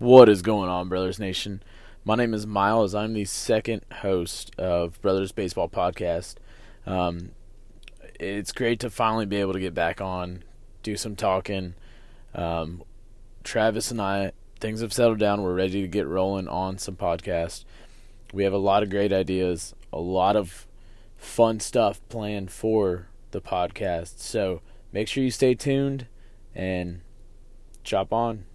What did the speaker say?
What is going on, Brothers Nation? My name is Miles. I'm the second host of Brothers Baseball Podcast. Um, it's great to finally be able to get back on, do some talking. Um, Travis and I, things have settled down. We're ready to get rolling on some podcast. We have a lot of great ideas, a lot of fun stuff planned for the podcast. So make sure you stay tuned and chop on.